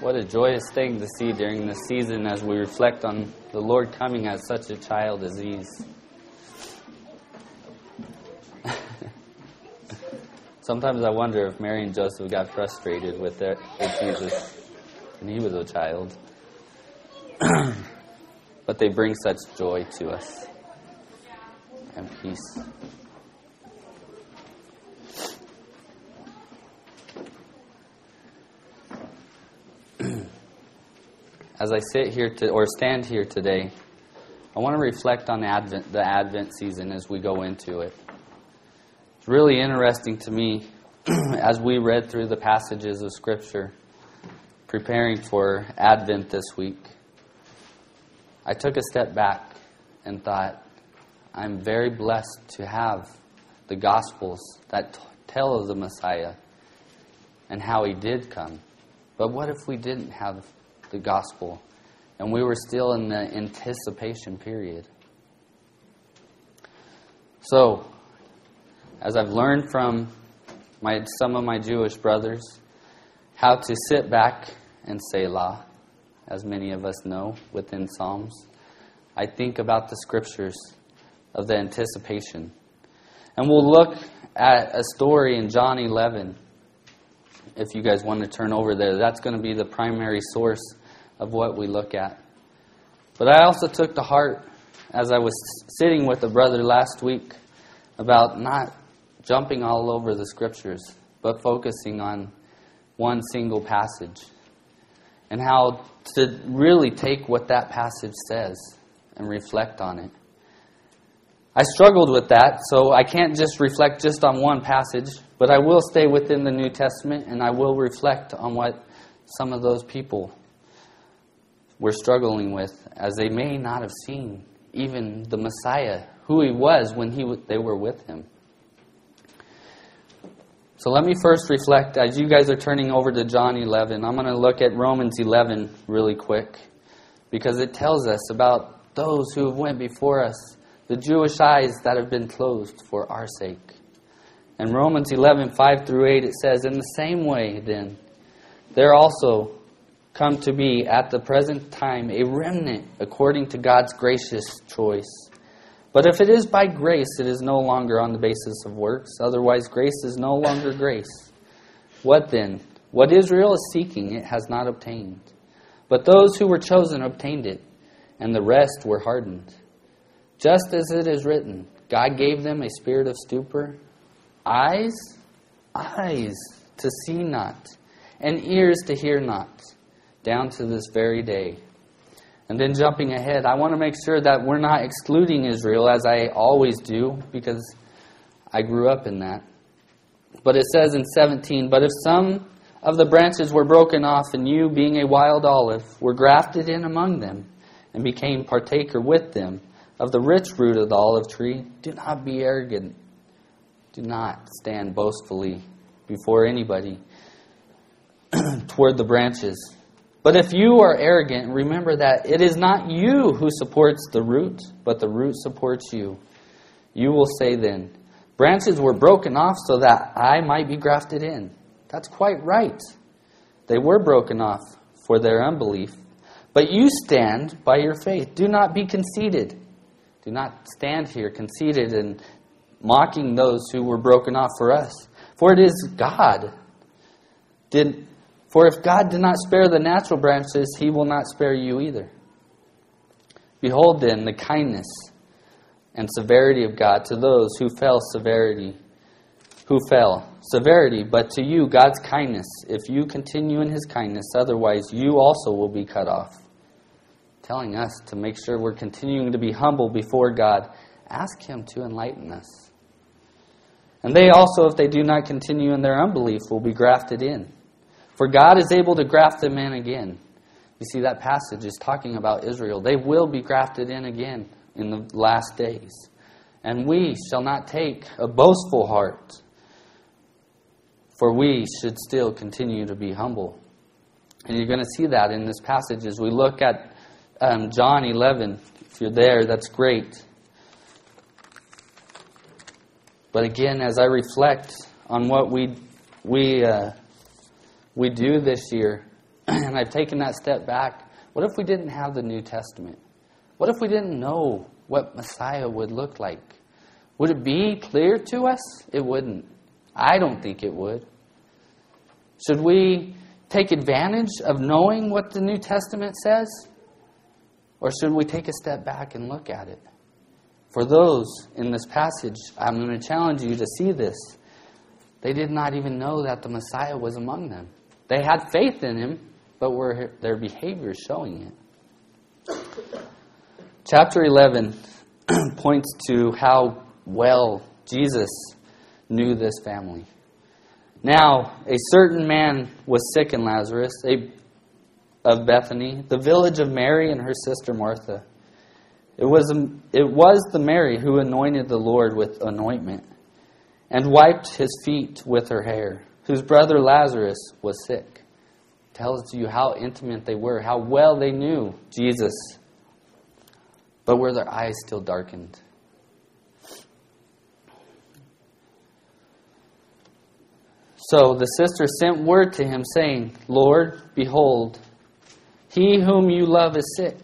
What a joyous thing to see during this season as we reflect on the Lord coming as such a child as these. Sometimes I wonder if Mary and Joseph got frustrated with, their, with Jesus when he was a child. but they bring such joy to us and peace. As I sit here to, or stand here today, I want to reflect on the Advent, the Advent season as we go into it. It's really interesting to me as we read through the passages of Scripture, preparing for Advent this week. I took a step back and thought, I'm very blessed to have the Gospels that t- tell of the Messiah and how he did come. But what if we didn't have the gospel, and we were still in the anticipation period. So, as I've learned from my, some of my Jewish brothers, how to sit back and Selah, as many of us know within Psalms, I think about the scriptures of the anticipation. And we'll look at a story in John 11. If you guys want to turn over there, that's going to be the primary source of what we look at. But I also took to heart as I was sitting with a brother last week about not jumping all over the scriptures, but focusing on one single passage and how to really take what that passage says and reflect on it. I struggled with that, so I can't just reflect just on one passage, but I will stay within the New Testament and I will reflect on what some of those people were struggling with, as they may not have seen even the Messiah, who he was when he, they were with him. So let me first reflect, as you guys are turning over to John 11, I'm going to look at Romans 11 really quick, because it tells us about those who have went before us, the Jewish eyes that have been closed for our sake. In Romans 11, 5 through 8, it says, In the same way, then, there also come to be at the present time a remnant according to God's gracious choice. But if it is by grace, it is no longer on the basis of works. Otherwise, grace is no longer grace. What then? What Israel is seeking, it has not obtained. But those who were chosen obtained it, and the rest were hardened. Just as it is written, God gave them a spirit of stupor, eyes, eyes to see not, and ears to hear not down to this very day. And then jumping ahead, I want to make sure that we're not excluding Israel as I always do because I grew up in that. But it says in 17, But if some of the branches were broken off, and you, being a wild olive, were grafted in among them, and became partaker with them of the rich root of the olive tree, do not be arrogant. Do not stand boastfully before anybody toward the branches. But if you are arrogant, remember that it is not you who supports the root, but the root supports you. You will say then, Branches were broken off so that I might be grafted in. That's quite right. They were broken off for their unbelief. But you stand by your faith. Do not be conceited. Do not stand here conceited and mocking those who were broken off for us. For it is God did for if God did not spare the natural branches, he will not spare you either. Behold then the kindness and severity of God to those who fell severity, who fell severity, but to you God's kindness, if you continue in his kindness, otherwise you also will be cut off. Telling us to make sure we're continuing to be humble before God, ask him to enlighten us. And they also, if they do not continue in their unbelief, will be grafted in. For God is able to graft them in again. You see, that passage is talking about Israel. They will be grafted in again in the last days. And we shall not take a boastful heart, for we should still continue to be humble. And you're going to see that in this passage as we look at um, John 11. If you're there, that's great. But again, as I reflect on what we, we uh, we do this year and I've taken that step back, what if we didn't have the New Testament? What if we didn't know what Messiah would look like? Would it be clear to us? It wouldn't. I don't think it would. Should we take advantage of knowing what the New Testament says? Or should we take a step back and look at it? For those in this passage, I'm going to challenge you to see this. They did not even know that the Messiah was among them. They had faith in him, but were their behavior showing it? Chapter 11 points to how well Jesus knew this family. Now, a certain man was sick in Lazarus a, of Bethany, the village of Mary and her sister Martha. It was, um, it was the Mary who anointed the Lord with anointment and wiped his feet with her hair, whose brother Lazarus was sick. Tells you how intimate they were, how well they knew Jesus. But were their eyes still darkened? So the sister sent word to him, saying, Lord, behold, he whom you love is sick.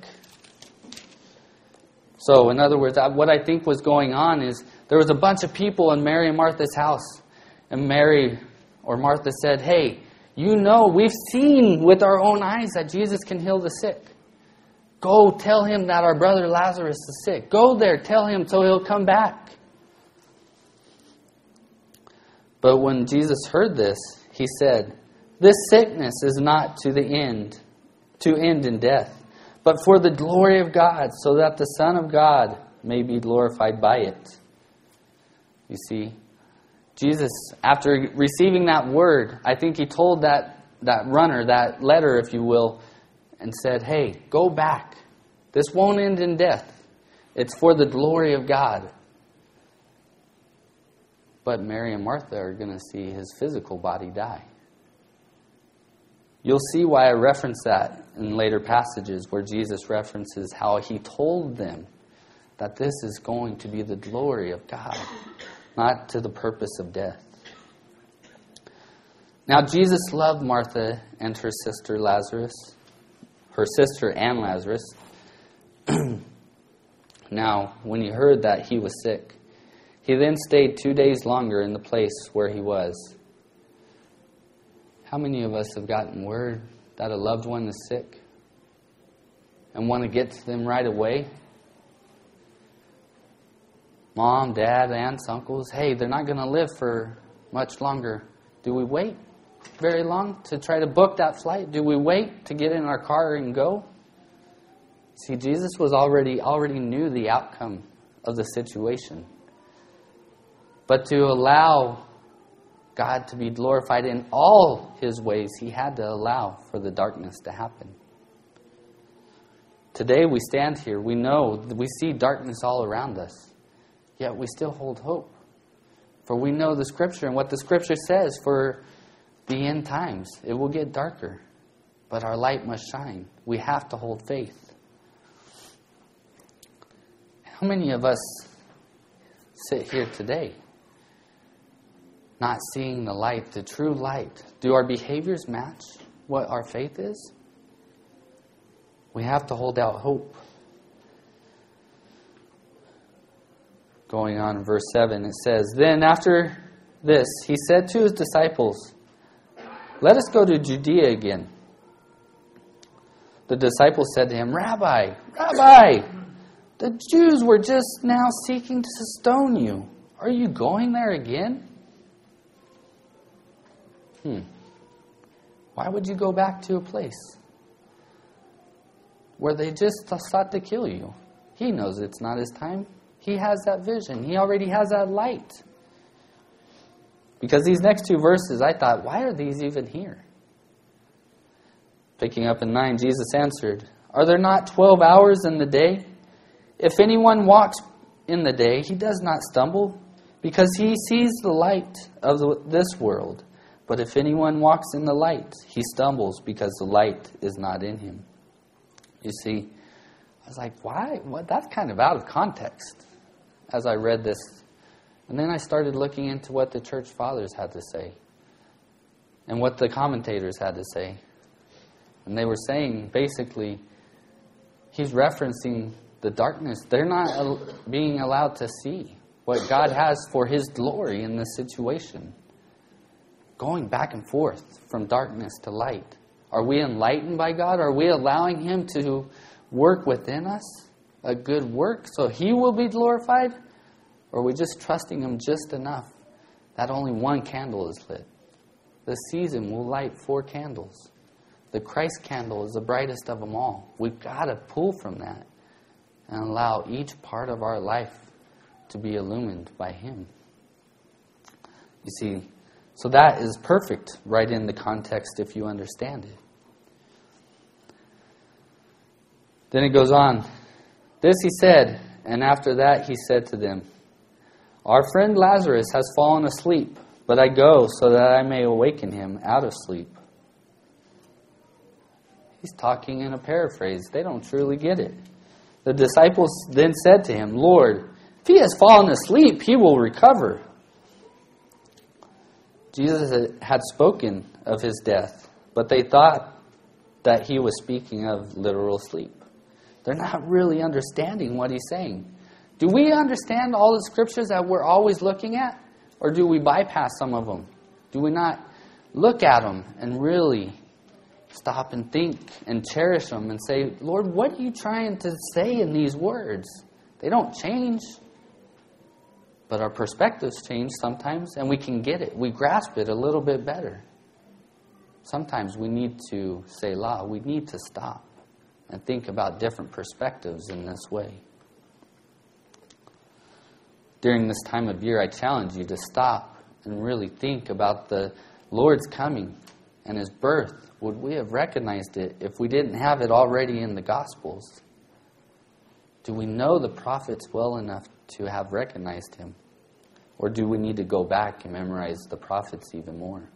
So, in other words, what I think was going on is there was a bunch of people in Mary and Martha's house. And Mary or Martha said, Hey, you know, we've seen with our own eyes that Jesus can heal the sick. Go tell him that our brother Lazarus is sick. Go there, tell him so he'll come back. But when Jesus heard this, he said, This sickness is not to the end, to end in death, but for the glory of God, so that the Son of God may be glorified by it. You see, Jesus, after receiving that word, I think he told that, that runner, that letter, if you will, and said, Hey, go back. This won't end in death. It's for the glory of God. But Mary and Martha are going to see his physical body die. You'll see why I reference that in later passages where Jesus references how he told them that this is going to be the glory of God, not to the purpose of death. Now, Jesus loved Martha and her sister Lazarus, her sister and Lazarus. now, when he heard that he was sick, he then stayed two days longer in the place where he was. How many of us have gotten word that a loved one is sick and want to get to them right away? Mom, dad, aunts, uncles, hey, they're not going to live for much longer. Do we wait very long to try to book that flight? Do we wait to get in our car and go? See, Jesus was already already knew the outcome of the situation. But to allow God to be glorified in all his ways, he had to allow for the darkness to happen. Today we stand here, we know, we see darkness all around us, yet we still hold hope. For we know the Scripture and what the Scripture says for the end times. It will get darker, but our light must shine. We have to hold faith. How many of us sit here today? not seeing the light, the true light. Do our behaviors match what our faith is? We have to hold out hope. Going on in verse 7, it says, Then after this, he said to his disciples, Let us go to Judea again. The disciples said to him, Rabbi, Rabbi, the Jews were just now seeking to stone you. Are you going there again? Hmm. Why would you go back to a place where they just sought to kill you? He knows it's not his time. He has that vision. He already has that light. Because these next two verses, I thought, why are these even here? Picking up in 9, Jesus answered, Are there not 12 hours in the day? If anyone walks in the day, he does not stumble, because he sees the light of this world. But if anyone walks in the light, he stumbles because the light is not in him. You see, I was like, why? What? That's kind of out of context as I read this. And then I started looking into what the church fathers had to say and what the commentators had to say. And they were saying, basically, he's referencing the darkness. They're not being allowed to see what God has for his glory in this situation. Going back and forth from darkness to light. Are we enlightened by God? Are we allowing him to work within us a good work so he will be glorified? Or are we just trusting him just enough that only one candle is lit? The season will light four candles. The Christ candle is the brightest of them all. We've got to pull from that and allow each part of our life to be illumined by Him. You see, so that is perfect right in the context if you understand it. Then it goes on. This he said, and after that he said to them, Our friend Lazarus has fallen asleep, but I go so that I may awaken him out of sleep. He's talking in a paraphrase. They don't truly get it. The disciples then said to him, Lord, if he has fallen asleep, he will recover. Jesus had spoken of his death, but they thought that he was speaking of literal sleep. They're not really understanding what he's saying. Do we understand all the scriptures that we're always looking at? Or do we bypass some of them? Do we not look at them and really stop and think and cherish them and say, Lord, what are you trying to say in these words? They don't change. But our perspectives change sometimes, and we can get it. We grasp it a little bit better. Sometimes we need to Selah, we need to stop and think about different perspectives in this way. During this time of year, I challenge you to stop and really think about the Lord's coming and his birth would we have recognized it if we didn't have it already in the Gospels? Do we know the prophets well enough to have recognized him? Or do we need to go back and memorize the prophets even more?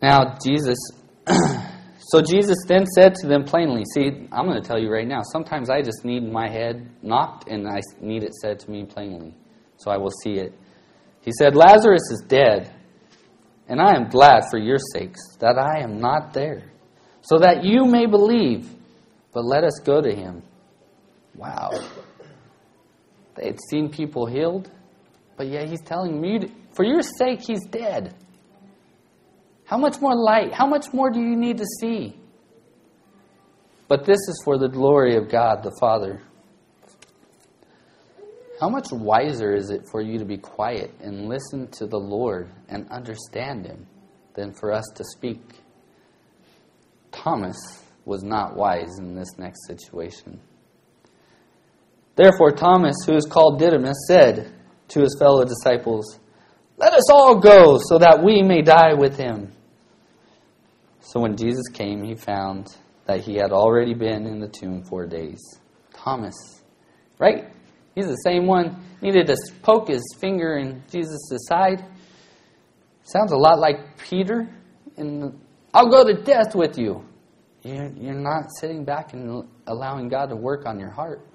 Now, Jesus, so Jesus then said to them plainly, See, I'm going to tell you right now, sometimes I just need my head knocked and I need it said to me plainly, so I will see it. He said, Lazarus is dead, and I am glad for your sakes that I am not there, so that you may believe. But let us go to him. Wow. They had seen people healed, but yet he's telling me, for your sake, he's dead. How much more light? How much more do you need to see? But this is for the glory of God the Father. How much wiser is it for you to be quiet and listen to the Lord and understand Him than for us to speak? Thomas was not wise in this next situation. Therefore, Thomas, who is called Didymus, said to his fellow disciples, Let us all go so that we may die with him. So when Jesus came, he found that he had already been in the tomb four days. Thomas, right? He's the same one needed to poke his finger in Jesus' side. Sounds a lot like Peter. In I'll go to death with you. You're, you're not sitting back and allowing God to work on your heart.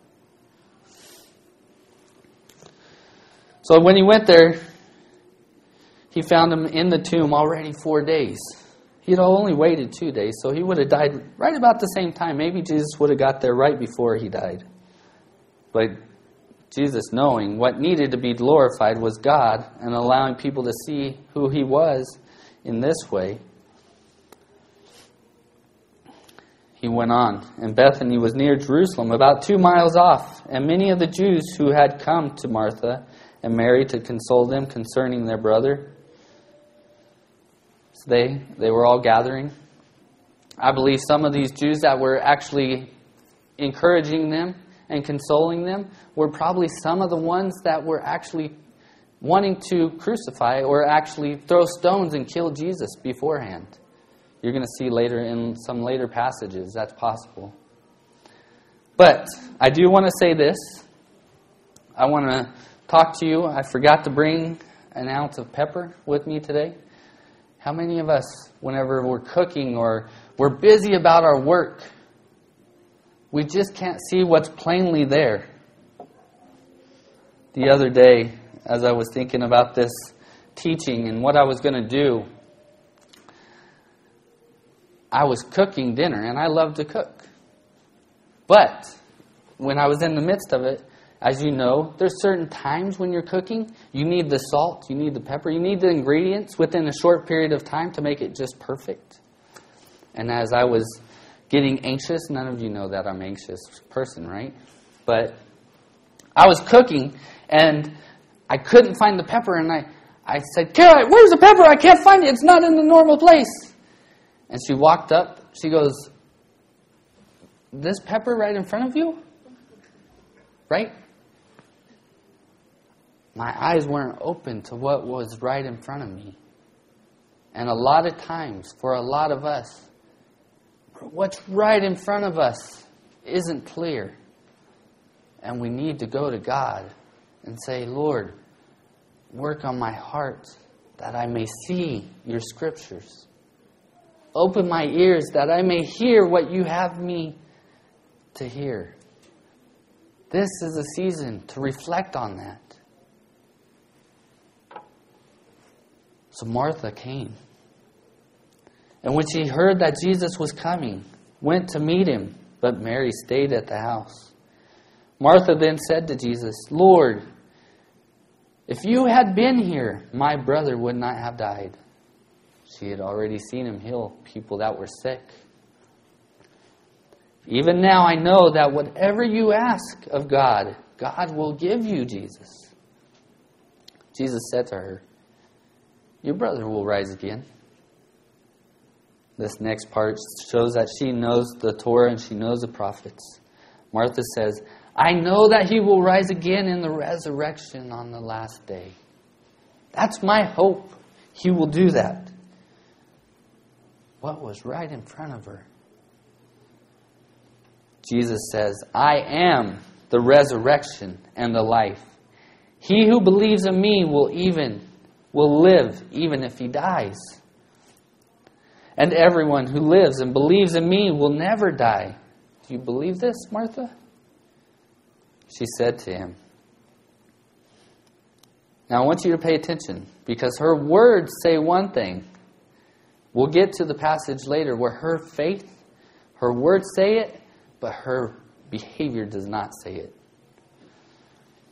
So when he went there, he found him in the tomb already four days. He had only waited two days, so he would have died right about the same time. Maybe Jesus would have got there right before he died. But Jesus, knowing what needed to be glorified was God and allowing people to see who He was in this way, he went on. And Bethany was near Jerusalem, about two miles off, and many of the Jews who had come to Martha and Mary to console them concerning their brother. They, they were all gathering. I believe some of these Jews that were actually encouraging them and consoling them were probably some of the ones that were actually wanting to crucify or actually throw stones and kill Jesus beforehand. You're going to see later in some later passages that's possible. But I do want to say this. I want to talk to you. I forgot to bring an ounce of pepper with me today. How many of us, whenever we're cooking or we're busy about our work, we just can't see what's plainly there? The other day, as I was thinking about this teaching and what I was going to do, I was cooking dinner, and I love to cook. But when I was in the midst of it, as you know, there's certain times when you're cooking, you need the salt, you need the pepper, you need the ingredients within a short period of time to make it just perfect. And as I was getting anxious, none of you know that I'm an anxious person, right? But I was cooking and I couldn't find the pepper and I, I said, Kara, where's the pepper? I can't find it. It's not in the normal place. And she walked up. She goes, This pepper right in front of you? Right? My eyes weren't open to what was right in front of me. And a lot of times, for a lot of us, what's right in front of us isn't clear. And we need to go to God and say, Lord, work on my heart that I may see your scriptures. Open my ears that I may hear what you have me to hear. This is a season to reflect on that. So Martha came. And when she heard that Jesus was coming, went to meet him, but Mary stayed at the house. Martha then said to Jesus, Lord, if you had been here, my brother would not have died. She had already seen him heal people that were sick. Even now I know that whatever you ask of God, God will give you, Jesus. Jesus said to her, your brother will rise again. This next part shows that she knows the Torah and she knows the prophets. Martha says, I know that he will rise again in the resurrection on the last day. That's my hope. He will do that. What was right in front of her? Jesus says, I am the resurrection and the life. He who believes in me will even will live even if he dies. And everyone who lives and believes in me will never die. Do you believe this, Martha? She said to him. Now I want you to pay attention because her words say one thing. We'll get to the passage later where her faith, her words say it, but her behavior does not say it.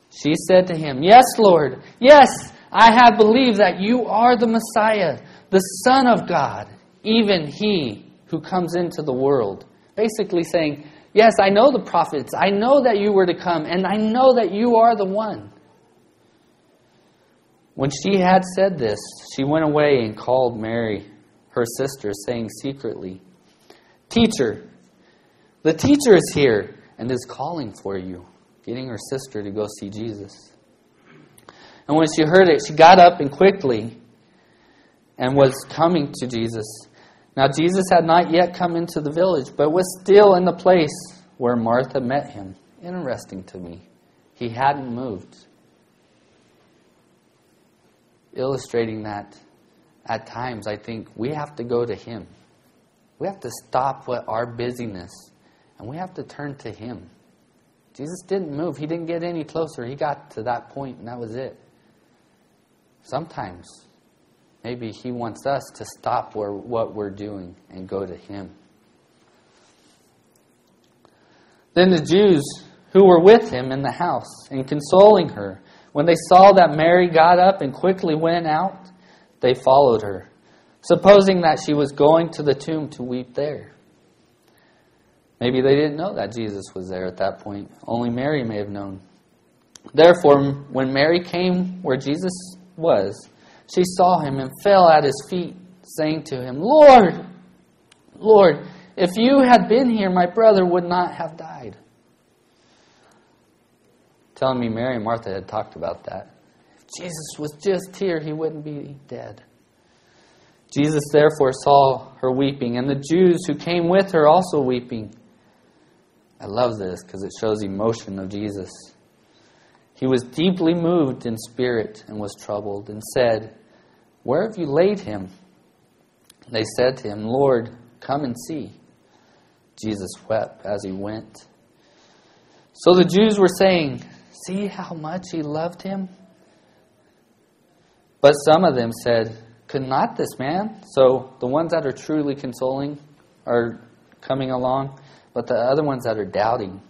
She said to him, Yes, Lord, yes, I have believed that you are the Messiah, the Son of God, even He who comes into the world. Basically saying, Yes, I know the prophets. I know that you were to come, and I know that you are the one. When she had said this, she went away and called Mary, her sister, saying secretly, Teacher, the teacher is here and is calling for you, getting her sister to go see Jesus. And when she heard it, she got up and quickly and was coming to Jesus. Now, Jesus had not yet come into the village, but was still in the place where Martha met him. Interesting to me. He hadn't moved. Illustrating that at times, I think we have to go to Him. We have to stop what our busyness and we have to turn to Him. Jesus didn't move. He didn't get any closer. He got to that point, and that was it. Sometimes, maybe He wants us to stop where, what we're doing and go to Him. Then the Jews who were with him in the house and consoling her, when they saw that Mary got up and quickly went out, they followed her, supposing that she was going to the tomb to weep there. Maybe they didn't know that Jesus was there at that point. Only Mary may have known. Therefore, when Mary came where Jesus was, she saw him and fell at his feet, saying to him, Lord, Lord, if you had been here, my brother would not have died. Telling me Mary and Martha had talked about that. If Jesus was just here, he wouldn't be dead. Jesus therefore saw her weeping, and the Jews who came with her also weeping. I love this because it shows emotion of Jesus. He was deeply moved in spirit and was troubled, and said, Where have you laid him? They said to him, Lord, come and see. Jesus wept as he went. So the Jews were saying, See how much he loved him? But some of them said, Could not this man? So the ones that are truly consoling, are coming along, but the other ones that are doubting.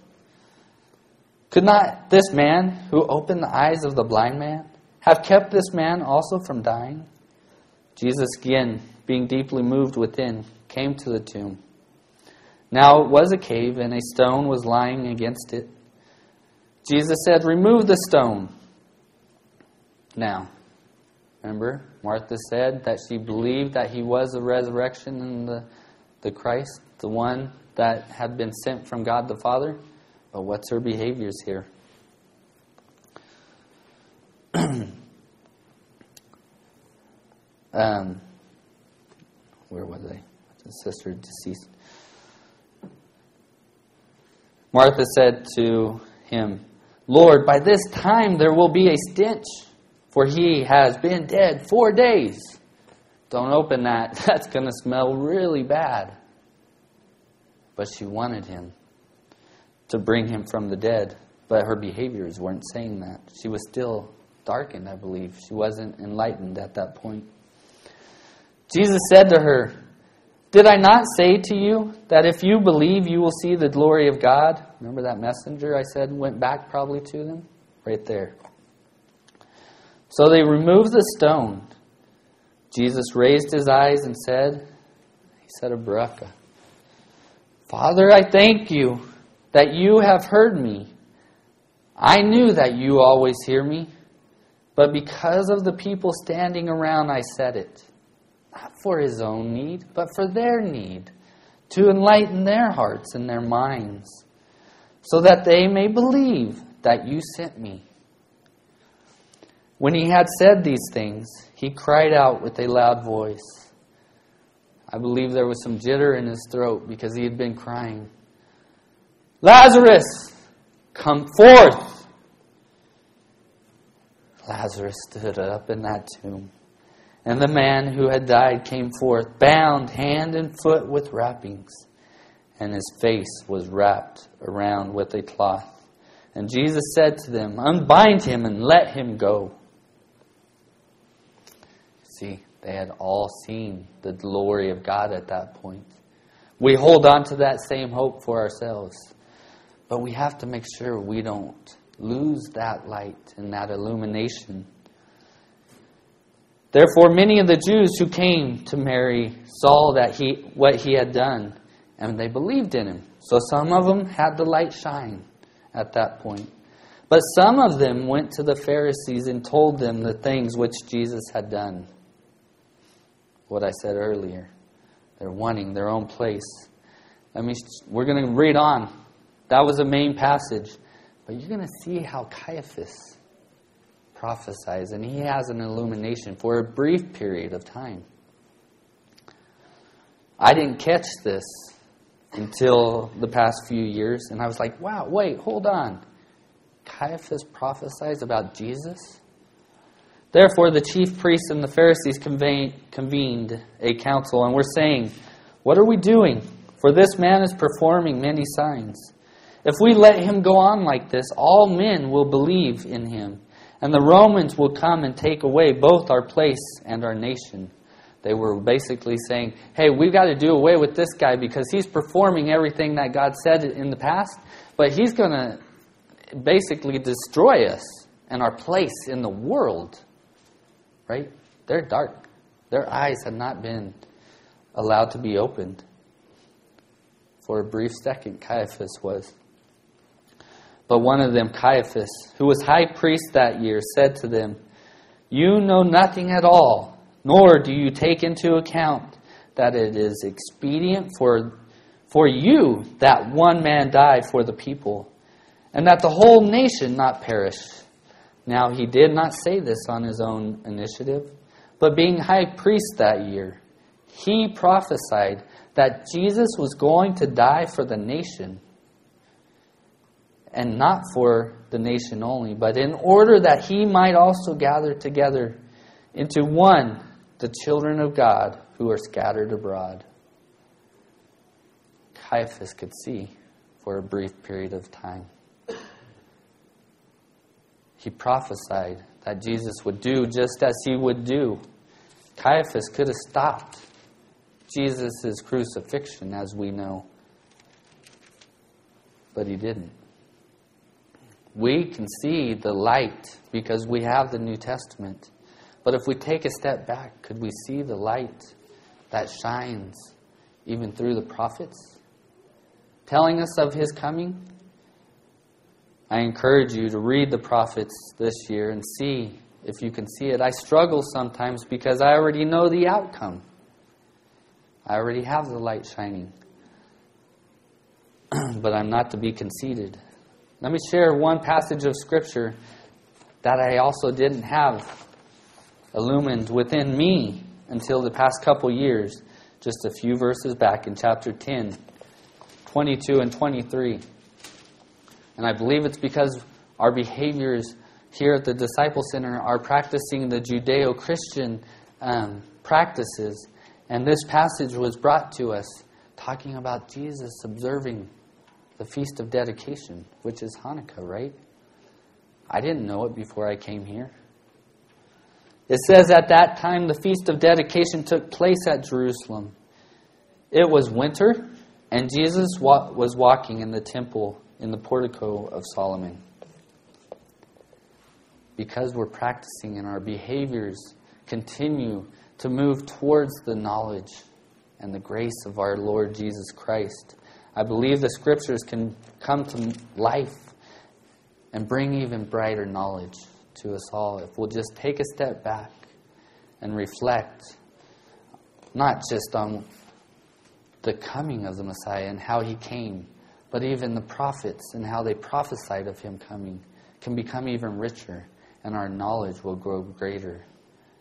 Could not this man who opened the eyes of the blind man have kept this man also from dying? Jesus, again, being deeply moved within, came to the tomb. Now it was a cave, and a stone was lying against it. Jesus said, Remove the stone. Now, remember, Martha said that she believed that he was the resurrection and the, the Christ, the one that had been sent from God the Father. But what's her behaviors here? um, where was I? Sister deceased. Martha said to him, Lord, by this time there will be a stench, for he has been dead four days. Don't open that. That's going to smell really bad. But she wanted him to bring him from the dead. But her behaviors weren't saying that. She was still darkened, I believe. She wasn't enlightened at that point. Jesus said to her, Did I not say to you that if you believe, you will see the glory of God? Remember that messenger I said went back probably to them? Right there. So they removed the stone. Jesus raised his eyes and said, He said a bracha. Father, I thank you that you have heard me. I knew that you always hear me, but because of the people standing around, I said it. Not for his own need, but for their need, to enlighten their hearts and their minds, so that they may believe that you sent me. When he had said these things, he cried out with a loud voice. I believe there was some jitter in his throat because he had been crying. Lazarus, come forth. Lazarus stood up in that tomb, and the man who had died came forth, bound hand and foot with wrappings, and his face was wrapped around with a cloth. And Jesus said to them, Unbind him and let him go. See, they had all seen the glory of God at that point. We hold on to that same hope for ourselves. But we have to make sure we don't lose that light and that illumination. Therefore, many of the Jews who came to Mary saw that he, what he had done, and they believed in him. So some of them had the light shine at that point. But some of them went to the Pharisees and told them the things which Jesus had done. What I said earlier. They're wanting their own place. I mean, we're going to read on. That was the main passage. But you're going to see how Caiaphas prophesies, and he has an illumination for a brief period of time. I didn't catch this until the past few years, and I was like, wow, wait, hold on. Caiaphas prophesies about Jesus? Therefore, the chief priests and the Pharisees convened a council and were saying, What are we doing? For this man is performing many signs. If we let him go on like this, all men will believe in him, and the Romans will come and take away both our place and our nation. They were basically saying, hey, we've got to do away with this guy because he's performing everything that God said in the past, but he's going to basically destroy us and our place in the world. Right? They're dark. Their eyes had not been allowed to be opened. For a brief second, Caiaphas was. But one of them, Caiaphas, who was high priest that year, said to them, You know nothing at all, nor do you take into account that it is expedient for, for you that one man die for the people, and that the whole nation not perish. Now he did not say this on his own initiative, but being high priest that year, he prophesied that Jesus was going to die for the nation and not for the nation only, but in order that he might also gather together into one the children of God who are scattered abroad. Caiaphas could see for a brief period of time. He prophesied that Jesus would do just as he would do. Caiaphas could have stopped Jesus' crucifixion, as we know. But he didn't. We can see the light because we have the New Testament. But if we take a step back, could we see the light that shines even through the prophets, telling us of his coming? I encourage you to read the prophets this year and see if you can see it. I struggle sometimes because I already know the outcome. I already have the light shining. but I'm not to be conceited. Let me share one passage of Scripture that I also didn't have illumined within me until the past couple years, just a few verses back in chapter 10, 22 and 23. And I believe it's because our behaviors here at the Disciple Center are practicing the Judeo Christian um, practices. And this passage was brought to us talking about Jesus observing the Feast of Dedication, which is Hanukkah, right? I didn't know it before I came here. It says at that time the Feast of Dedication took place at Jerusalem. It was winter, and Jesus was walking in the temple in the portico of Solomon. Because we're practicing and our behaviors continue to move towards the knowledge and the grace of our Lord Jesus Christ, I believe the scriptures can come to life and bring even brighter knowledge to us all if we'll just take a step back and reflect not just on the coming of the Messiah and how he came, but even the prophets and how they prophesied of him coming can become even richer and our knowledge will grow greater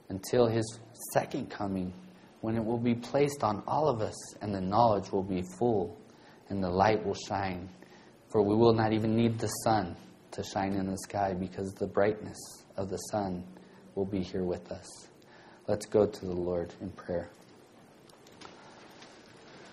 until his second coming when it will be placed on all of us and the knowledge will be full and the light will shine. For we will not even need the sun to shine in the sky because the brightness of the sun will be here with us. Let's go to the Lord in prayer.